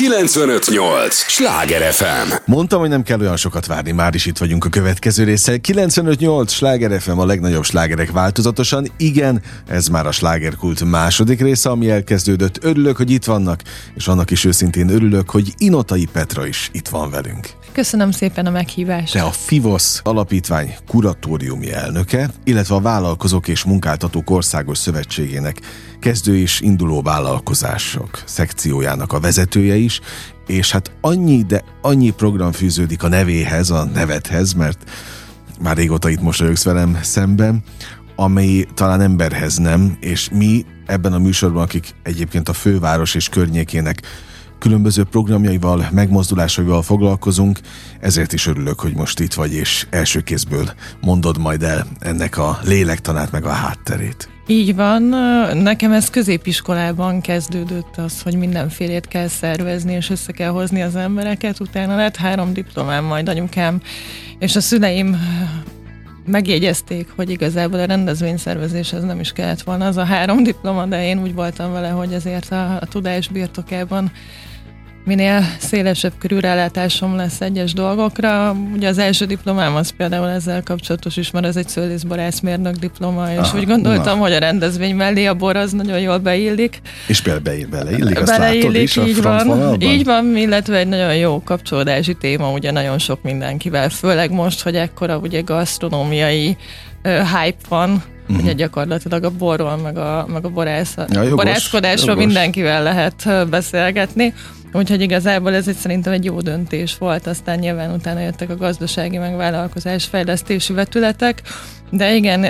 958! Sláger FM! Mondtam, hogy nem kell olyan sokat várni, már is itt vagyunk a következő résszel. 958! Sláger FM a legnagyobb slágerek változatosan. Igen, ez már a slágerkult második része, ami elkezdődött. Örülök, hogy itt vannak, és annak is őszintén örülök, hogy Inotai Petra is itt van velünk. Köszönöm szépen a meghívást. Te a FIVOS alapítvány kuratóriumi elnöke, illetve a Vállalkozók és Munkáltatók Országos Szövetségének kezdő és induló vállalkozások szekciójának a vezetője is, és hát annyi, de annyi program fűződik a nevéhez, a nevethez, mert már régóta itt mosolyogsz velem szemben, amely talán emberhez nem, és mi ebben a műsorban, akik egyébként a főváros és környékének különböző programjaival, megmozdulásaival foglalkozunk, ezért is örülök, hogy most itt vagy, és első kézből mondod majd el ennek a lélektanát meg a hátterét. Így van, nekem ez középiskolában kezdődött az, hogy mindenfélét kell szervezni, és össze kell hozni az embereket, utána lett három diplomám majd anyukám, és a szüleim megjegyezték, hogy igazából a rendezvényszervezéshez nem is kellett volna az a három diploma, de én úgy voltam vele, hogy ezért a, a tudás birtokában minél szélesebb körű rálátásom lesz egyes dolgokra. Ugye az első diplomám az például ezzel kapcsolatos is, mert ez egy szőlészbarászmérnök diploma, és Aha, úgy gondoltam, na. hogy a rendezvény mellé a bor az nagyon jól beillik. És be, be, beleillik, azt beleillik, látod is így van, így van, illetve egy nagyon jó kapcsolódási téma, ugye nagyon sok mindenkivel, főleg most, hogy ekkora ugye gasztronómiai uh, hype van, Uh-huh. Ugye gyakorlatilag a borról, meg a, meg a borász, ja, jogos, borászkodásról jogos. mindenkivel lehet beszélgetni. Úgyhogy igazából ez egy szerintem egy jó döntés volt, aztán nyilván utána jöttek a gazdasági meg vállalkozás fejlesztési vetületek, de igen,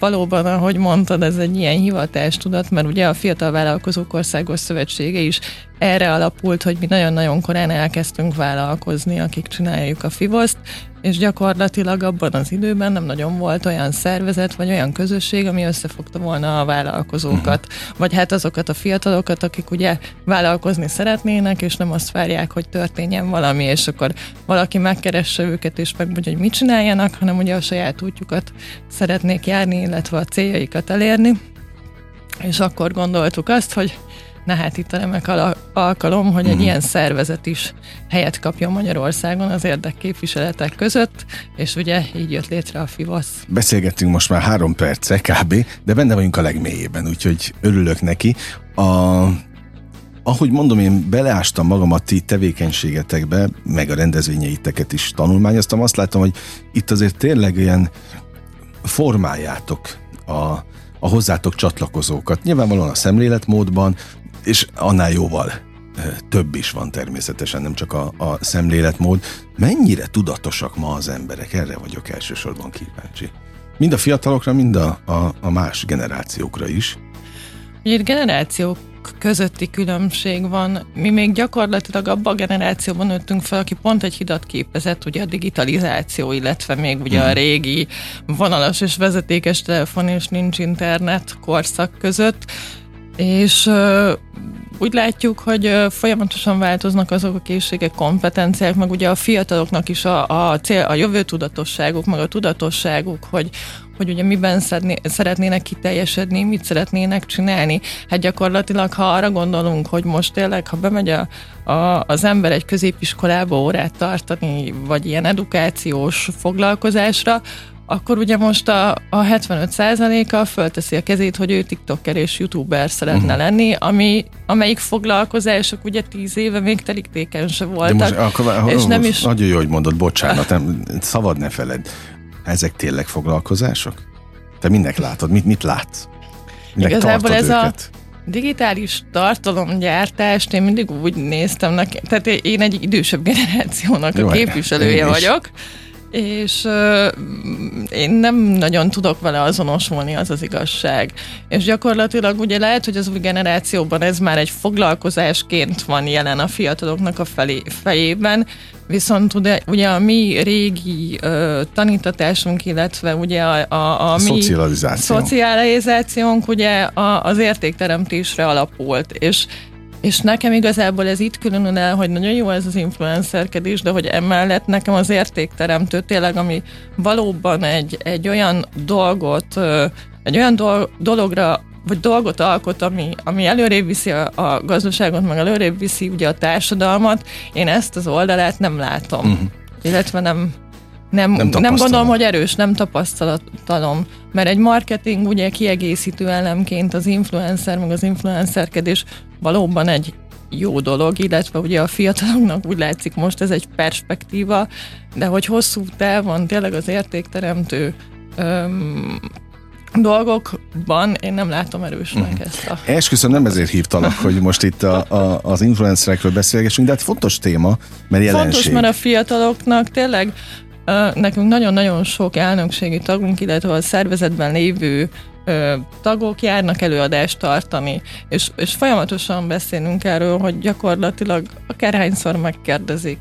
valóban, ahogy mondtad, ez egy ilyen hivatástudat, mert ugye a Fiatal Vállalkozók Országos Szövetsége is erre alapult, hogy mi nagyon-nagyon korán elkezdtünk vállalkozni, akik csináljuk a FIVOSzt, és gyakorlatilag abban az időben nem nagyon volt olyan szervezet, vagy olyan közösség, ami összefogta volna a vállalkozókat, uh-huh. vagy hát azokat a fiatalokat, akik ugye vállalkozni szeretnének, és nem azt várják, hogy történjen valami, és akkor valaki megkeresse őket, és megmondja, hogy mit csináljanak, hanem ugye a saját útjukat szeretnék járni, illetve a céljaikat elérni. És akkor gondoltuk azt, hogy na hát itt a remek alkalom, hogy egy mm. ilyen szervezet is helyet kapjon Magyarországon az érdekképviseletek között, és ugye így jött létre a FIVASZ. Beszélgettünk most már három perce kb., de benne vagyunk a legmélyében, úgyhogy örülök neki. A, ahogy mondom, én beleástam magam a ti tevékenységetekbe, meg a rendezvényeiteket is tanulmányoztam, azt látom, hogy itt azért tényleg ilyen formáljátok a, a hozzátok csatlakozókat. Nyilvánvalóan a szemléletmódban, és annál jóval több is van természetesen, nem csak a, a szemléletmód. Mennyire tudatosak ma az emberek? Erre vagyok elsősorban kíváncsi. Mind a fiatalokra, mind a, a, a más generációkra is. Ugye generációk közötti különbség van. Mi még gyakorlatilag abban a generációban nőttünk fel, aki pont egy hidat képezett, ugye a digitalizáció, illetve még ugye a mhm. régi vonalas és vezetékes telefon és nincs internet korszak között és úgy látjuk, hogy folyamatosan változnak azok a készségek, kompetenciák, meg ugye a fiataloknak is a, a cél, a jövő tudatosságuk, meg a tudatosságuk, hogy, hogy ugye miben szeretnének kiteljesedni, mit szeretnének csinálni. Hát gyakorlatilag, ha arra gondolunk, hogy most tényleg, ha bemegy a, a, az ember egy középiskolába órát tartani, vagy ilyen edukációs foglalkozásra, akkor ugye most a, a 75%-a fölteszi a kezét, hogy ő TikToker és YouTuber szeretne uh-huh. lenni, ami, amelyik foglalkozások ugye 10 éve még teliktéken se voltak. De most, akkor, és nem is... Nagyon jó, hogy mondod, bocsánat, nem, szabad ne feled. Ezek tényleg foglalkozások? Te mindnek látod, mit, mit látsz? Minek Igazából ez őket? a digitális tartalomgyártást én mindig úgy néztem tehát én egy idősebb generációnak Jó, a képviselője vagyok, és uh, én nem nagyon tudok vele azonosulni, az az igazság. És gyakorlatilag ugye lehet, hogy az új generációban ez már egy foglalkozásként van jelen a fiataloknak a felé, fejében, Viszont ugye, ugye a mi régi uh, tanítatásunk, illetve ugye a, a, a, a mi szocializáció. szocializációnk ugye a, az értékteremtésre alapult, és és nekem igazából ez itt különül el, hogy nagyon jó ez az influencerkedés, de hogy emellett nekem az értékteremtő tényleg, ami valóban egy, egy olyan dolgot, egy olyan dologra vagy dolgot alkot, ami, ami előrébb viszi a, a gazdaságot, meg előrébb viszi ugye a társadalmat, én ezt az oldalát nem látom. Uh-huh. Illetve nem, nem, nem, nem gondolom, hogy erős, nem tapasztalatalom, mert egy marketing ugye kiegészítő elemként az influencer, meg az influencerkedés valóban egy jó dolog, illetve ugye a fiataloknak úgy látszik most ez egy perspektíva, de hogy hosszú távon tényleg az értékteremtő öm, dolgokban én nem látom erősnek uh-huh. ezt a... Esküszöm, nem ezért hívtalak, hogy most itt a, a, az influencerekről beszélgessünk, de hát fontos téma, mert jelenség. Fontos, mert a fiataloknak tényleg nekünk nagyon-nagyon sok elnökségi tagunk, illetve a szervezetben lévő tagok járnak előadást tartani, és, és folyamatosan beszélünk erről, hogy gyakorlatilag akárhányszor megkérdezik,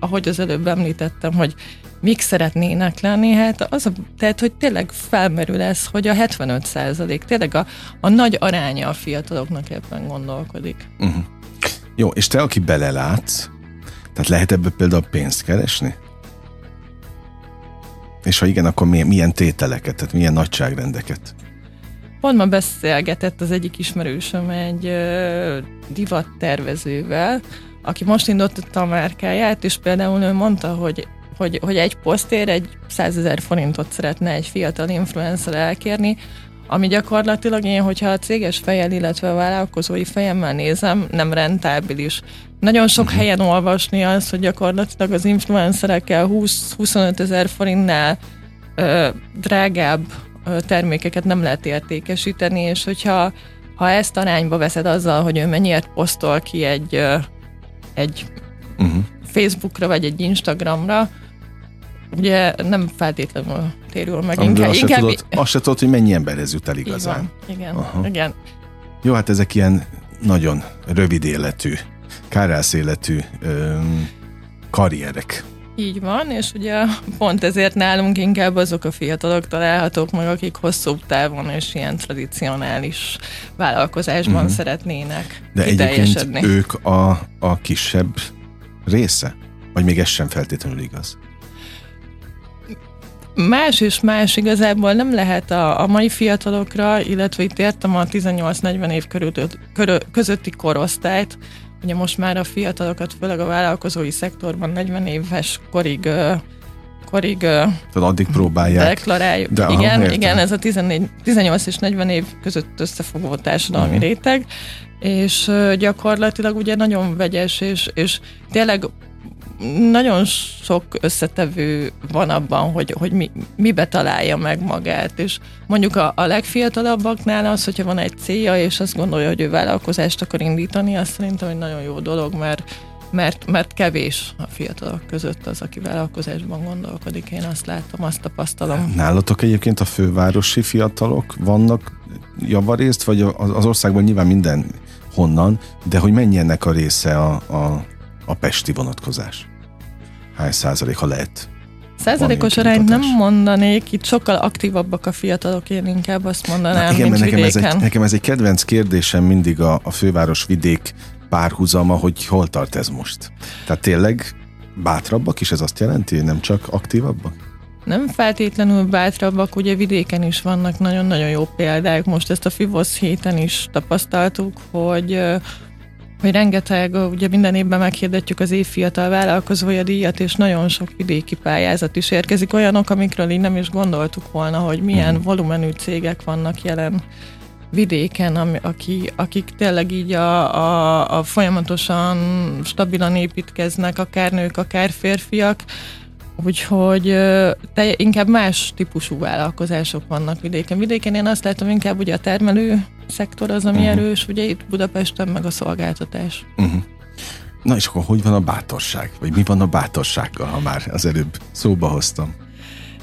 ahogy az előbb említettem, hogy mik szeretnének lenni, hát az a, tehát, hogy tényleg felmerül ez, hogy a 75 százalék, tényleg a, a nagy aránya a fiataloknak ebben gondolkodik. Uh-huh. Jó, és te, aki belelátsz, tehát lehet ebből például pénzt keresni? És ha igen, akkor milyen, milyen tételeket, tehát milyen nagyságrendeket? Pont ma beszélgetett az egyik ismerősöm egy uh, divattervezővel, aki most indította a márkáját, és például ő mondta, hogy hogy, hogy egy posztér egy 100 ezer forintot szeretne egy fiatal influencer elkérni, ami gyakorlatilag én, hogyha a céges fejjel, illetve a vállalkozói fejemmel nézem, nem rentábilis. Nagyon sok uh-huh. helyen olvasni az, hogy gyakorlatilag az influencerekkel 20-25 ezer forintnál ö, drágább ö, termékeket nem lehet értékesíteni, és hogyha ha ezt arányba veszed azzal, hogy ő mennyiért posztol ki egy, egy uh-huh. Facebookra vagy egy Instagramra, ugye nem feltétlenül térül meg. Inkább, azt, inkább... Se tudod, azt se tudod, hogy mennyi emberhez jut el igazán. Igen, Aha. igen. Jó, hát ezek ilyen nagyon rövid életű, kárász életű öm, karrierek. Így van, és ugye pont ezért nálunk inkább azok a fiatalok találhatók meg, akik hosszú távon és ilyen tradicionális vállalkozásban uh-huh. szeretnének De egyébként ők a, a kisebb része? Vagy még ez sem feltétlenül igaz? Más és más igazából nem lehet a, a mai fiatalokra, illetve itt értem a 18-40 év körül, körül, közötti korosztályt, ugye most már a fiatalokat, főleg a vállalkozói szektorban 40 éves korig korig Tehát addig próbálják. Deklaráljuk. De, igen, aha, igen, ez a 14, 18 és 40 év között összefogó társadalmi uh-huh. réteg, és gyakorlatilag ugye nagyon vegyes, és, és tényleg nagyon sok összetevő van abban, hogy, hogy mi, mibe találja meg magát, és mondjuk a, a legfiatalabbaknál az, hogyha van egy célja, és azt gondolja, hogy ő vállalkozást akar indítani, azt szerintem egy nagyon jó dolog, mert mert, mert kevés a fiatalok között az, aki vállalkozásban gondolkodik. Én azt látom, azt tapasztalom. Nálatok egyébként a fővárosi fiatalok vannak javarészt, vagy az országban nyilván minden honnan, de hogy mennyi ennek a része a, a, a pesti vonatkozás? Hány százalék, ha lehet? Százalékos arányt nem mondanék, itt sokkal aktívabbak a fiatalok, én inkább azt mondanám, Na, igen, mint nekem vidéken. ez, egy, nekem ez egy kedvenc kérdésem mindig a, a főváros vidék párhuzama, hogy hol tart ez most. Tehát tényleg bátrabbak is ez azt jelenti, nem csak aktívabbak? Nem feltétlenül bátrabbak, ugye vidéken is vannak nagyon-nagyon jó példák. Most ezt a FIVOSZ héten is tapasztaltuk, hogy hogy rengeteg, ugye minden évben meghirdetjük az év fiatal vállalkozója díjat, és nagyon sok vidéki pályázat is érkezik, olyanok, amikről így nem is gondoltuk volna, hogy milyen uh-huh. volumenű cégek vannak jelen vidéken, ami, aki, akik tényleg így a, a, a folyamatosan stabilan építkeznek, akár nők, akár férfiak, Úgyhogy te, inkább más típusú vállalkozások vannak vidéken. Vidéken én azt látom, inkább ugye a termelő szektor az, ami uh-huh. erős, ugye itt Budapesten meg a szolgáltatás. Uh-huh. Na és akkor hogy van a bátorság? Vagy mi van a bátorsággal, ha már az előbb szóba hoztam?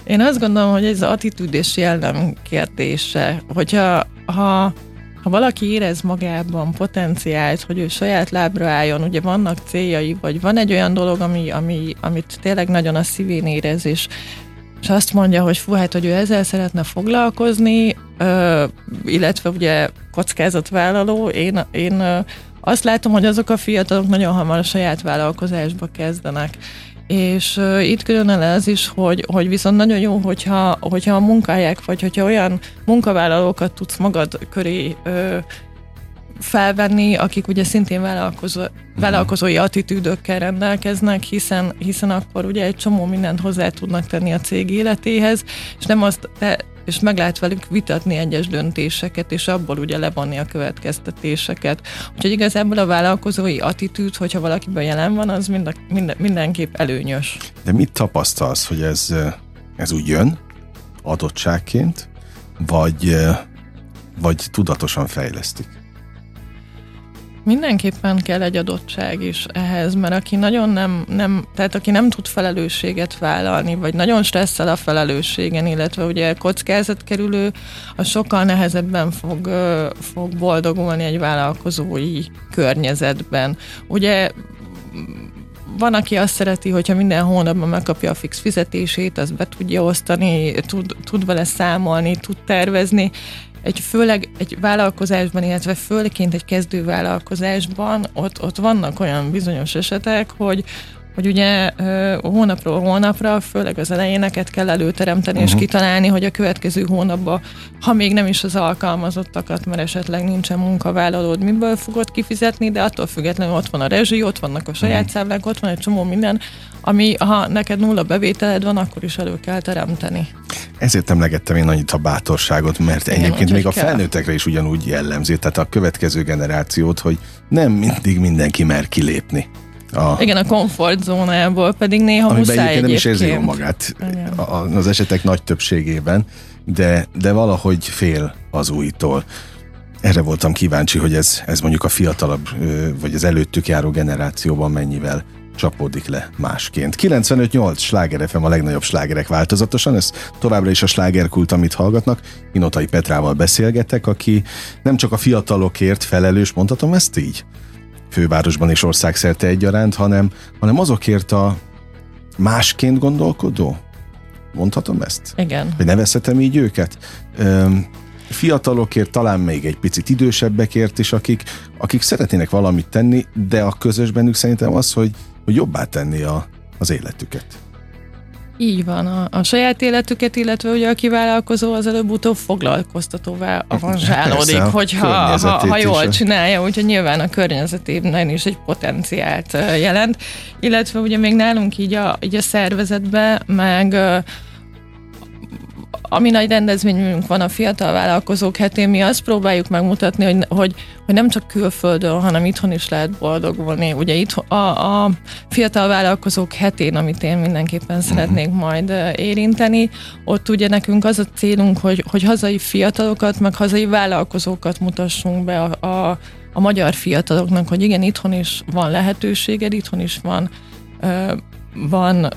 Én azt gondolom, hogy ez az attitűd és jellem kérdése. Hogyha ha ha valaki érez magában potenciált, hogy ő saját lábra álljon, ugye vannak céljai, vagy van egy olyan dolog, ami, ami, amit tényleg nagyon a szívén érez, és, és azt mondja, hogy fú, hát, hogy ő ezzel szeretne foglalkozni, ö, illetve ugye kockázatvállaló, én, én ö, azt látom, hogy azok a fiatalok nagyon hamar a saját vállalkozásba kezdenek. És uh, itt külön ez is, hogy, hogy viszont nagyon jó, hogyha, hogyha a munkáják, vagy hogyha olyan munkavállalókat tudsz magad köré uh, felvenni, akik ugye szintén vállalkozó, mhm. vállalkozói attitűdökkel rendelkeznek, hiszen, hiszen akkor ugye egy csomó mindent hozzá tudnak tenni a cég életéhez, és nem azt, de, és meg lehet velük vitatni egyes döntéseket, és abból ugye levonni a következtetéseket. Úgyhogy igazából a vállalkozói attitűd, hogyha valakiben jelen van, az mind, minden, mindenképp előnyös. De mit tapasztalsz, hogy ez, ez úgy jön adottságként, vagy, vagy tudatosan fejlesztik? Mindenképpen kell egy adottság is ehhez, mert aki nagyon nem, nem, tehát aki nem tud felelősséget vállalni, vagy nagyon stresszel a felelősségen, illetve ugye kockázatkerülő, az sokkal nehezebben fog, fog boldogulni egy vállalkozói környezetben. Ugye van, aki azt szereti, hogyha minden hónapban megkapja a fix fizetését, azt be tudja osztani, tud, tud vele számolni, tud tervezni egy főleg egy vállalkozásban, illetve főleként egy kezdő vállalkozásban, ott, ott vannak olyan bizonyos esetek, hogy, hogy ugye hónapról hónapra, főleg az elejéneket kell előteremteni uh-huh. és mhm. kitalálni, hogy a következő hónapban, ha még nem is az alkalmazottakat, mert esetleg nincsen munkavállalód, miből fogod kifizetni, de attól függetlenül ott van a rezsi, ott vannak a saját uh-huh. számlák, ott van egy csomó minden, ami ha neked nulla bevételed van, akkor is elő kell teremteni. Ezért emlegettem én annyit a bátorságot, mert Igen, egyébként még a felnőttekre is ugyanúgy jellemzi, tehát a következő generációt, hogy nem mindig mindenki mer kilépni. A, Igen, a komfortzónából pedig néha muszáj egyébként. nem is érzi magát a, az esetek nagy többségében, de, de valahogy fél az újtól. Erre voltam kíváncsi, hogy ez, ez mondjuk a fiatalabb, vagy az előttük járó generációban mennyivel csapódik le másként. 95-8 sláger FM a legnagyobb slágerek változatosan, ez továbbra is a slágerkult, amit hallgatnak. Inotai Petrával beszélgetek, aki nem csak a fiatalokért felelős, mondhatom ezt így? Fővárosban és országszerte egyaránt, hanem, hanem azokért a másként gondolkodó? Mondhatom ezt? Igen. Hogy nevezhetem így őket? Üm, fiatalokért, talán még egy picit idősebbekért is, akik, akik szeretnének valamit tenni, de a közös bennük szerintem az, hogy hogy jobbá tenni a, az életüket. Így van, a, a saját életüket, illetve ugye a kivállalkozó az előbb-utóbb foglalkoztatóvá avanzsálódik, Persze, hogyha ha, ha jól is. csinálja, úgyhogy nyilván a környezetében is egy potenciált jelent, illetve ugye még nálunk így a, így a szervezetben, meg ami nagy rendezvényünk van a fiatal vállalkozók hetén, mi azt próbáljuk megmutatni, hogy, hogy, hogy nem csak külföldön, hanem itthon is lehet boldogulni. Ugye itt a, a fiatal vállalkozók hetén, amit én mindenképpen szeretnék majd érinteni, ott ugye nekünk az a célunk, hogy, hogy hazai fiatalokat, meg hazai vállalkozókat mutassunk be a, a, a magyar fiataloknak, hogy igen, itthon is van lehetőséged, itthon is van van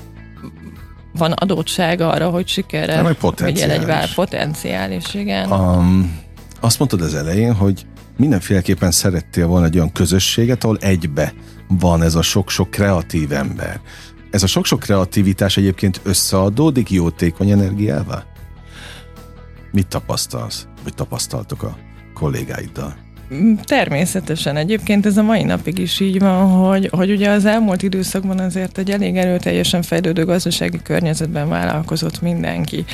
van adottság arra, hogy sikerre Nem, vigyel egy vár potenciális, igen. Um, azt mondtad az elején, hogy mindenféleképpen szerettél volna egy olyan közösséget, ahol egybe van ez a sok-sok kreatív ember. Ez a sok-sok kreativitás egyébként összeadódik jótékony energiával? Mit tapasztalsz, vagy tapasztaltok a kollégáiddal? Természetesen. Egyébként ez a mai napig is így van, hogy, hogy ugye az elmúlt időszakban azért egy elég erőteljesen fejlődő gazdasági környezetben vállalkozott mindenki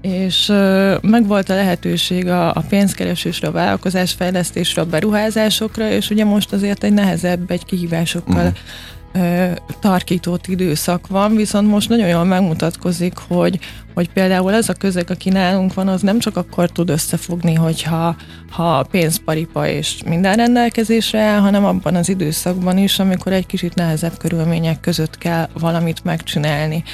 és megvolt a lehetőség a, a pénzkeresésre, a vállalkozásfejlesztésre, a beruházásokra, és ugye most azért egy nehezebb, egy kihívásokkal uh-huh tarkított időszak van, viszont most nagyon jól megmutatkozik, hogy, hogy például ez a közeg, aki nálunk van, az nem csak akkor tud összefogni, hogyha ha pénzparipa és minden rendelkezésre áll, hanem abban az időszakban is, amikor egy kicsit nehezebb körülmények között kell valamit megcsinálni.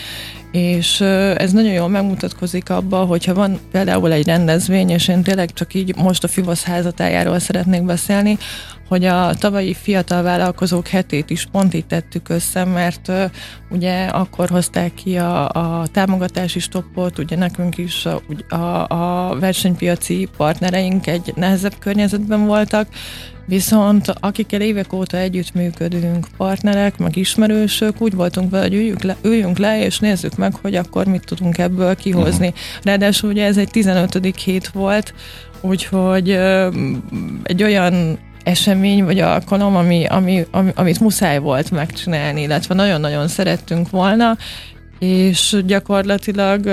És ez nagyon jól megmutatkozik abba, hogyha van például egy rendezvény, és én tényleg csak így most a Fivasz házatájáról szeretnék beszélni, hogy a tavalyi fiatal vállalkozók hetét is pont így tettük össze, mert ugye akkor hozták ki a, a támogatási stoppot, ugye nekünk is a, a, a versenypiaci partnereink egy nehezebb környezetben voltak, Viszont akikkel évek óta együttműködünk, partnerek, meg ismerősök, úgy voltunk vele, hogy üljünk le, üljünk le, és nézzük meg, hogy akkor mit tudunk ebből kihozni. Uh-huh. Ráadásul ugye ez egy 15. hét volt, úgyhogy egy olyan esemény vagy alkalom, ami, ami, ami, amit muszáj volt megcsinálni, illetve nagyon-nagyon szerettünk volna, és gyakorlatilag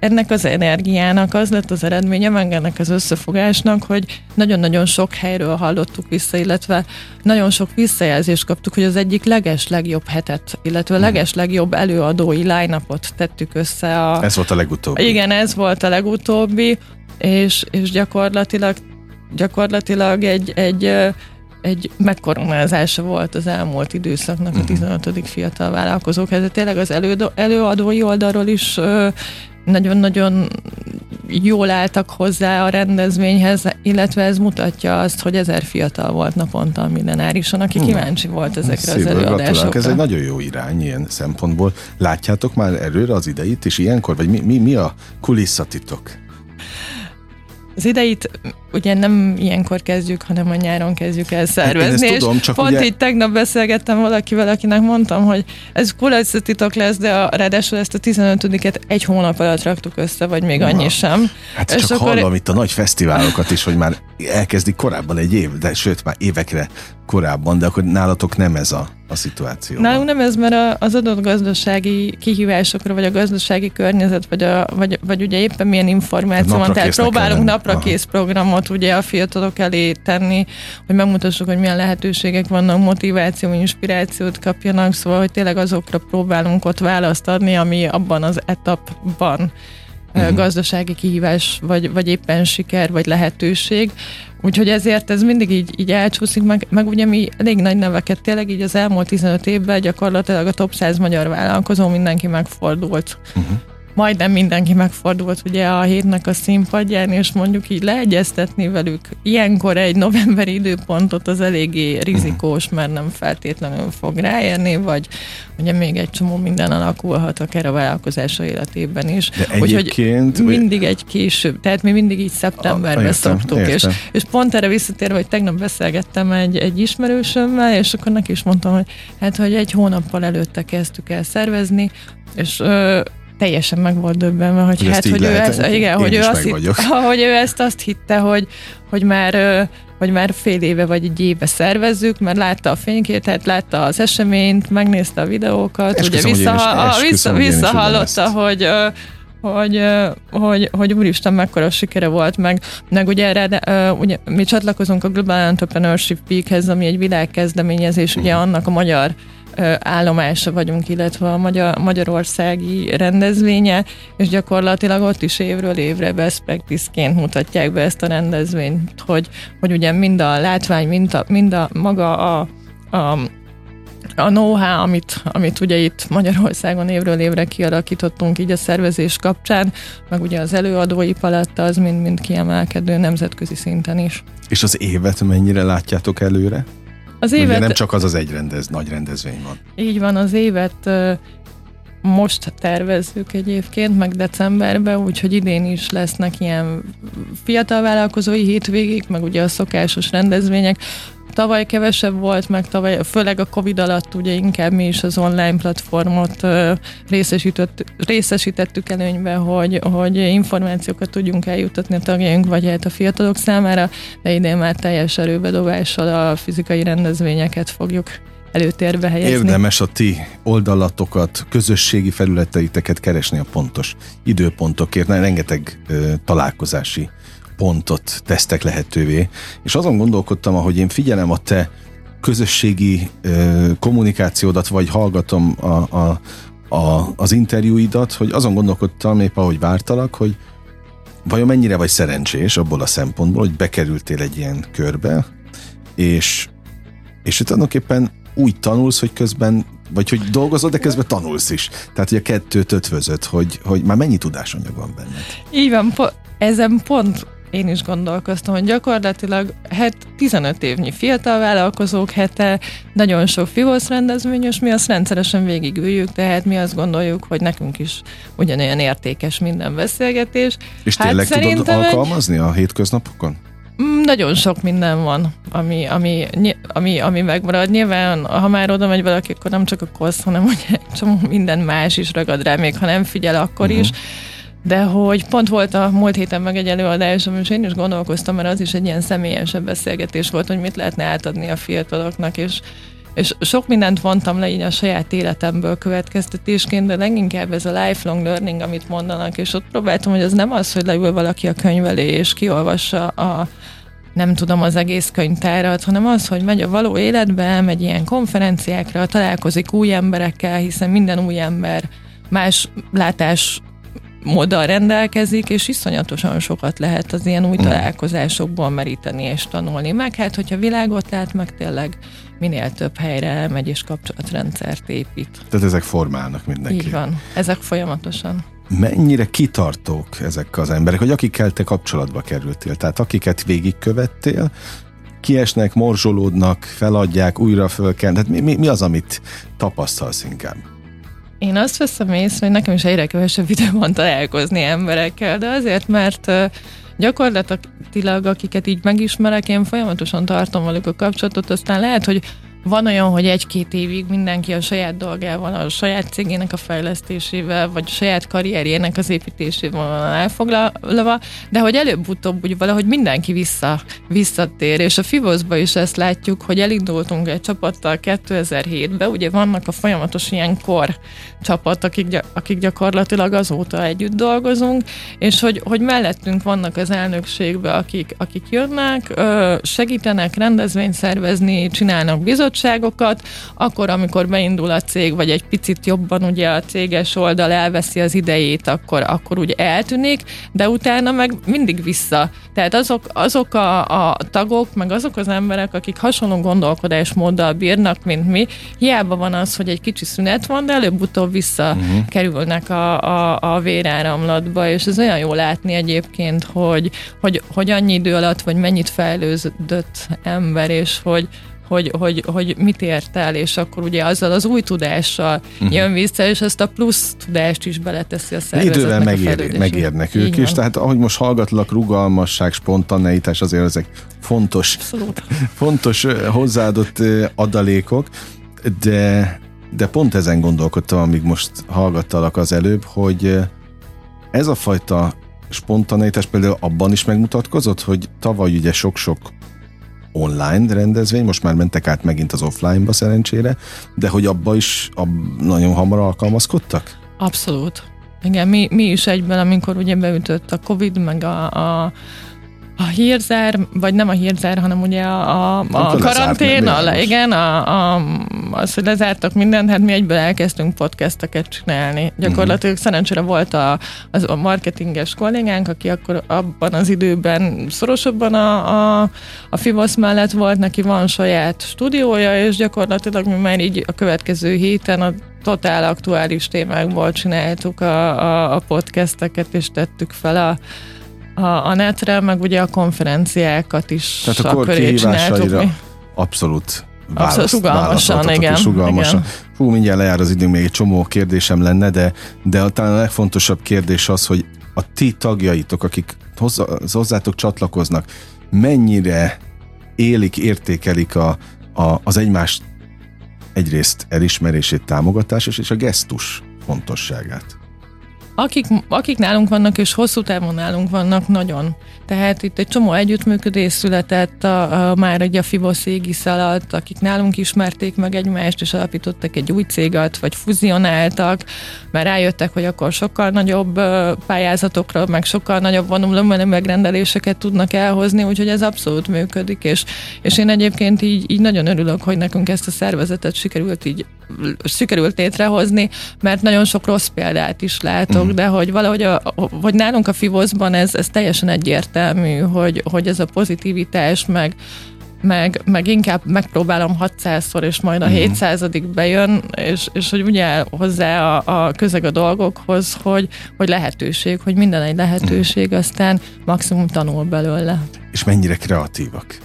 ennek az energiának az lett az eredménye, meg ennek az összefogásnak, hogy nagyon-nagyon sok helyről hallottuk vissza, illetve nagyon sok visszajelzést kaptuk, hogy az egyik leges legjobb hetet, illetve a mhm. leges legjobb előadói line tettük össze. A... Ez volt a legutóbbi. Igen, ez volt a legutóbbi, és, és gyakorlatilag gyakorlatilag egy, egy egy megkoronázása volt az elmúlt időszaknak a 15. Mhm. fiatal vállalkozók. Ez tényleg az előadói oldalról is nagyon-nagyon jól álltak hozzá a rendezvényhez, illetve ez mutatja azt, hogy ezer fiatal volt naponta a millenárison, aki kíváncsi volt ezekre Szép, az előadásokra. Ez egy nagyon jó irány ilyen szempontból. Látjátok már előre az ideit, és ilyenkor, vagy mi, mi, mi a kulisszatitok? Az ideit ugye nem ilyenkor kezdjük, hanem a nyáron kezdjük el szervezni. Én tudom, csak pont ugye... így tegnap beszélgettem valakivel, akinek mondtam, hogy ez titok lesz, de a, ráadásul ezt a 15-et egy hónap alatt raktuk össze, vagy még annyi Na. sem. Hát és csak akkor... hallom itt a nagy fesztiválokat is, hogy már elkezdik korábban egy év, de sőt már évekre korábban, de akkor nálatok nem ez a, a szituáció. Nálunk nem ez, mert az adott gazdasági kihívásokra, vagy a gazdasági környezet, vagy, a, vagy, vagy ugye éppen milyen információ van, tehát próbálunk napra kész programot ugye a fiatalok elé tenni, hogy megmutassuk, hogy milyen lehetőségek vannak, motiváció, inspirációt kapjanak, szóval, hogy tényleg azokra próbálunk ott választ adni, ami abban az etapban uh-huh. gazdasági kihívás, vagy, vagy éppen siker, vagy lehetőség. Úgyhogy ezért ez mindig így, így elcsúszik, meg, meg ugye mi elég nagy neveket, tényleg így az elmúlt 15 évben gyakorlatilag a top 100 magyar vállalkozó mindenki megfordult. Uh-huh majdnem mindenki megfordult ugye a hétnek a színpadján, és mondjuk így leegyeztetni velük ilyenkor egy novemberi időpontot az eléggé rizikós, mert nem feltétlenül fog ráérni, vagy ugye még egy csomó minden alakulhat akár a vállalkozása életében is. Úgyhogy mindig egy később, tehát mi mindig így szeptemberben a, értem, szoktuk, értem. És, és pont erre visszatérve, hogy tegnap beszélgettem egy, egy ismerősömmel, és akkor neki is mondtam, hogy hát, hogy egy hónappal előtte kezdtük el szervezni, és ö, teljesen meg volt döbbenve, hogy, hogy hát, hogy ő, ezt, igen, hogy ő, azt hitt, hogy ő ezt azt hitte, hogy, hogy már hogy már fél éve vagy egy éve szervezzük, mert látta a fénykét, tehát látta az eseményt, megnézte a videókat, esküszöm, ugye vissza, is, vissza, visszahallotta, hogy hogy, hogy, hogy úristen, mekkora sikere volt, meg, meg ugye erre, ugye, mi csatlakozunk a Global Entrepreneurship Weekhez, ami egy világkezdeményezés, ugye mhm. annak a magyar állomása vagyunk, illetve a Magyar, Magyarországi rendezvénye, és gyakorlatilag ott is évről évre best mutatják be ezt a rendezvényt, hogy, hogy ugye mind a látvány, mind a, mind a maga a, a a know-how, amit, amit ugye itt Magyarországon évről évre kialakítottunk így a szervezés kapcsán, meg ugye az előadói paletta az mind-mind kiemelkedő nemzetközi szinten is. És az évet mennyire látjátok előre? Az évet... Ugye nem csak az az egy rendez, nagy rendezvény van. Így van, az évet most tervezzük egyébként, meg decemberben, úgyhogy idén is lesznek ilyen fiatal vállalkozói hétvégék, meg ugye a szokásos rendezvények. Tavaly kevesebb volt, meg tavaly, főleg a Covid alatt ugye inkább mi is az online platformot részesítettük előnybe, hogy, hogy információkat tudjunk eljutatni a tagjaink, vagy hát a fiatalok számára, de idén már teljes erőbedobással a fizikai rendezvényeket fogjuk előtérbe helyezni. Érdemes a ti oldalatokat, közösségi felületeiteket keresni a pontos időpontokért, mert rengeteg ö, találkozási pontot tesztek lehetővé. És azon gondolkodtam, ahogy én figyelem a te közösségi ö, kommunikációdat, vagy hallgatom a, a, a, az interjúidat, hogy azon gondolkodtam épp ahogy vártalak, hogy vajon mennyire vagy szerencsés abból a szempontból, hogy bekerültél egy ilyen körbe, és, és tulajdonképpen úgy tanulsz, hogy közben, vagy hogy dolgozod, de közben tanulsz is. Tehát, hogy a kettőt ötvözött, hogy, hogy már mennyi tudásanyag van benned. Így van, po- ezen pont én is gondolkoztam, hogy gyakorlatilag hát 15 évnyi fiatal vállalkozók hete, nagyon sok FIVOSZ rendezvény, és mi azt rendszeresen végigüljük, tehát mi azt gondoljuk, hogy nekünk is ugyanolyan értékes minden beszélgetés. És hát tényleg tudod alkalmazni egy... a hétköznapokon? Mm, nagyon sok minden van, ami, ami, ami, ami megmarad. Nyilván, ha már oda megy valaki, akkor nem csak a kosz, hanem hogy egy csomó minden más is ragad rá, még ha nem figyel, akkor uh-huh. is de hogy pont volt a múlt héten meg egy előadás, és én is gondolkoztam, mert az is egy ilyen személyesebb beszélgetés volt, hogy mit lehetne átadni a fiataloknak, és és sok mindent vontam le így a saját életemből következtetésként, de leginkább ez a lifelong learning, amit mondanak, és ott próbáltam, hogy az nem az, hogy leül valaki a könyv elé, és kiolvassa a, nem tudom, az egész könyvtárat, hanem az, hogy megy a való életbe, megy ilyen konferenciákra, találkozik új emberekkel, hiszen minden új ember más látás móddal rendelkezik, és iszonyatosan sokat lehet az ilyen új mm. találkozásokból meríteni és tanulni. Meg hát, hogyha világot lát, meg tényleg minél több helyre elmegy és kapcsolatrendszert épít. Tehát ezek formálnak mindenki. Így van, ezek folyamatosan. Mennyire kitartók ezek az emberek, hogy akikkel te kapcsolatba kerültél, tehát akiket végigkövettél, kiesnek, morzsolódnak, feladják, újra föl kell. Tehát mi, mi, mi az, amit tapasztalsz inkább? Én azt veszem észre, hogy nekem is egyre kevesebb idő van találkozni emberekkel, de azért, mert gyakorlatilag akiket így megismerek, én folyamatosan tartom velük a kapcsolatot, aztán lehet, hogy van olyan, hogy egy-két évig mindenki a saját dolgával, a saját cégének a fejlesztésével, vagy a saját karrierjének az építésével van elfoglalva, de hogy előbb-utóbb úgy valahogy mindenki vissza, visszatér, és a Fivoszba is ezt látjuk, hogy elindultunk egy csapattal 2007-ben, ugye vannak a folyamatos ilyen kor csapat, akik, akik gyakorlatilag azóta együtt dolgozunk, és hogy, hogy mellettünk vannak az elnökségben, akik, akik jönnek, segítenek rendezvényt szervezni, csinálnak bizottságot, bizottságokat, akkor, amikor beindul a cég, vagy egy picit jobban ugye a céges oldal elveszi az idejét, akkor, akkor ugye eltűnik, de utána meg mindig vissza. Tehát azok, azok a, a tagok, meg azok az emberek, akik hasonló gondolkodásmóddal bírnak, mint mi, hiába van az, hogy egy kicsi szünet van, de előbb-utóbb visszakerülnek mhm. uh-huh. a, a, a véráramlatba, és ez olyan jó látni egyébként, hogy, hogy, hogy annyi idő alatt, vagy mennyit fejlődött ember, és hogy, hogy, hogy, hogy mit ért el, és akkor ugye azzal az új tudással uh-huh. jön vissza, és ezt a plusz tudást is beleteszi a szervezetnek Idővel megér, megérnek ők is, tehát ahogy most hallgatlak, rugalmasság, spontaneitás, azért ezek fontos, Abszolút. fontos hozzáadott adalékok, de, de pont ezen gondolkodtam, amíg most hallgattalak az előbb, hogy ez a fajta spontaneitás például abban is megmutatkozott, hogy tavaly ugye sok-sok online rendezvény, most már mentek át megint az offline-ba szerencsére, de hogy abba is ab, nagyon hamar alkalmazkodtak? Abszolút. Igen, mi, mi is egyben, amikor ugye beütött a Covid, meg a, a a hírzár, vagy nem a hírzár, hanem ugye a, a, a karantén, a, igen, a, a, az, hogy lezártak mindent, hát mi egyből elkezdtünk podcasteket csinálni. Gyakorlatilag uh-huh. szerencsére volt a, az, a marketinges kollégánk, aki akkor abban az időben szorosabban a, a, a Fivosz mellett volt, neki van saját stúdiója, és gyakorlatilag mi már így a következő héten a totál aktuális témákból csináltuk a, a, a podcasteket, és tettük fel a a, a netre, meg ugye a konferenciákat is Tehát a kor kihívásaira abszolút választ, Abszolút rugalmasan, igen. Rugalmasan. igen. Fú, mindjárt lejár az idő, még egy csomó kérdésem lenne, de, de talán a legfontosabb kérdés az, hogy a ti tagjaitok, akik hozzá, hozzátok csatlakoznak, mennyire élik, értékelik a, a, az egymást egyrészt elismerését, támogatását és a gesztus fontosságát. Akik, akik nálunk vannak, és hosszú távon nálunk vannak, nagyon. Tehát itt egy csomó együttműködés született a, a, már egy a Fivosz égisz alatt, akik nálunk ismerték meg egymást, és alapítottak egy új céget, vagy fuzionáltak, mert rájöttek, hogy akkor sokkal nagyobb pályázatokra, meg sokkal nagyobb volumenű megrendeléseket tudnak elhozni, úgyhogy ez abszolút működik, és, és én egyébként így, így nagyon örülök, hogy nekünk ezt a szervezetet sikerült így sikerült létrehozni, mert nagyon sok rossz példát is látok, mm. de hogy valahogy a, hogy nálunk a Fivoszban ez, ez teljesen egyértelmű, hogy, hogy ez a pozitivitás, meg, meg, meg inkább megpróbálom 600-szor, és majd a mm. 700 bejön, és, és hogy ugye hozzá a, a közeg a dolgokhoz, hogy, hogy lehetőség, hogy minden egy lehetőség, mm. aztán maximum tanul belőle. És mennyire kreatívak?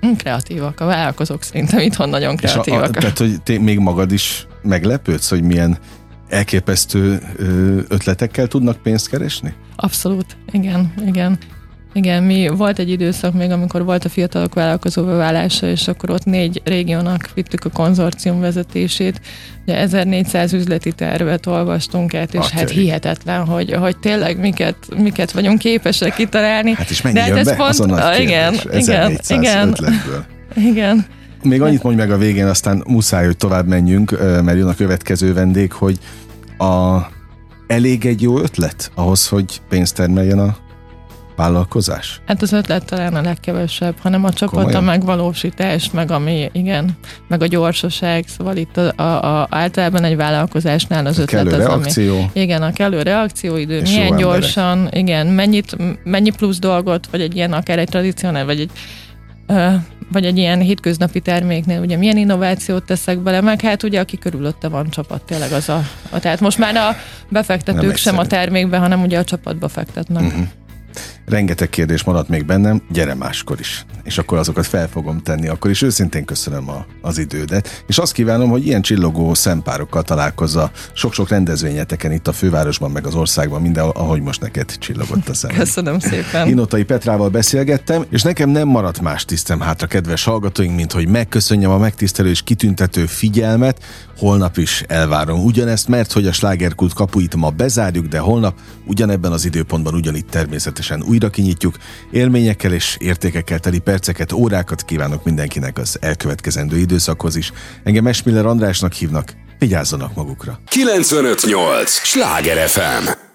Hm, kreatívak, a vállalkozók szerintem itthon nagyon kreatívak. És a, a, tehát, hogy te még magad is meglepődsz, hogy milyen elképesztő ötletekkel tudnak pénzt keresni? Abszolút, igen, igen. Igen, mi volt egy időszak még, amikor volt a fiatalok vállalkozó válása, és akkor ott négy régiónak vittük a konzorcium vezetését. Ugye 1400 üzleti tervet olvastunk át, és Atya. hát hihetetlen, hogy, hogy tényleg miket, miket vagyunk képesek kitalálni. Hát is mennyi De hát ez be? pont, a igen, igen, igen, igen. Még annyit mondj meg a végén, aztán muszáj, hogy tovább menjünk, mert jön a következő vendég, hogy a, elég egy jó ötlet ahhoz, hogy pénzt termeljen a vállalkozás? Hát az ötlet talán a legkevesebb, hanem a csapat, Komolyan? a megvalósítás, meg ami, igen, meg a gyorsaság, szóval itt a, a, a általában egy vállalkozásnál az a ötlet kellő az, reakció. ami... Igen, a kellő reakcióidő, És milyen gyorsan, emberek. igen, mennyit, mennyi plusz dolgot, vagy egy ilyen akár egy tradicionál, vagy egy vagy egy ilyen hétköznapi terméknél, ugye milyen innovációt teszek bele, meg hát ugye aki körülötte van csapat, tényleg az a, a tehát most már a befektetők sem a termékbe, hanem ugye a csapatba fektetnek. Uh-huh. Rengeteg kérdés maradt még bennem, gyere máskor is. És akkor azokat fel fogom tenni, akkor is őszintén köszönöm a, az idődet. És azt kívánom, hogy ilyen csillogó szempárokkal találkozza sok-sok rendezvényeteken itt a fővárosban, meg az országban, minden, ahogy most neked csillogott a szemem. Köszönöm szépen. Inotai Petrával beszélgettem, és nekem nem maradt más tisztem hátra, kedves hallgatóink, mint hogy megköszönjem a megtisztelő és kitüntető figyelmet. Holnap is elvárom ugyanezt, mert hogy a slágerkult kapuit ma bezárjuk, de holnap ugyanebben az időpontban ugyanitt természetesen új újra kinyitjuk. Élményekkel és értékekkel teli perceket, órákat kívánok mindenkinek az elkövetkezendő időszakhoz is. Engem Esmiller Andrásnak hívnak, vigyázzanak magukra. 958! Sláger FM!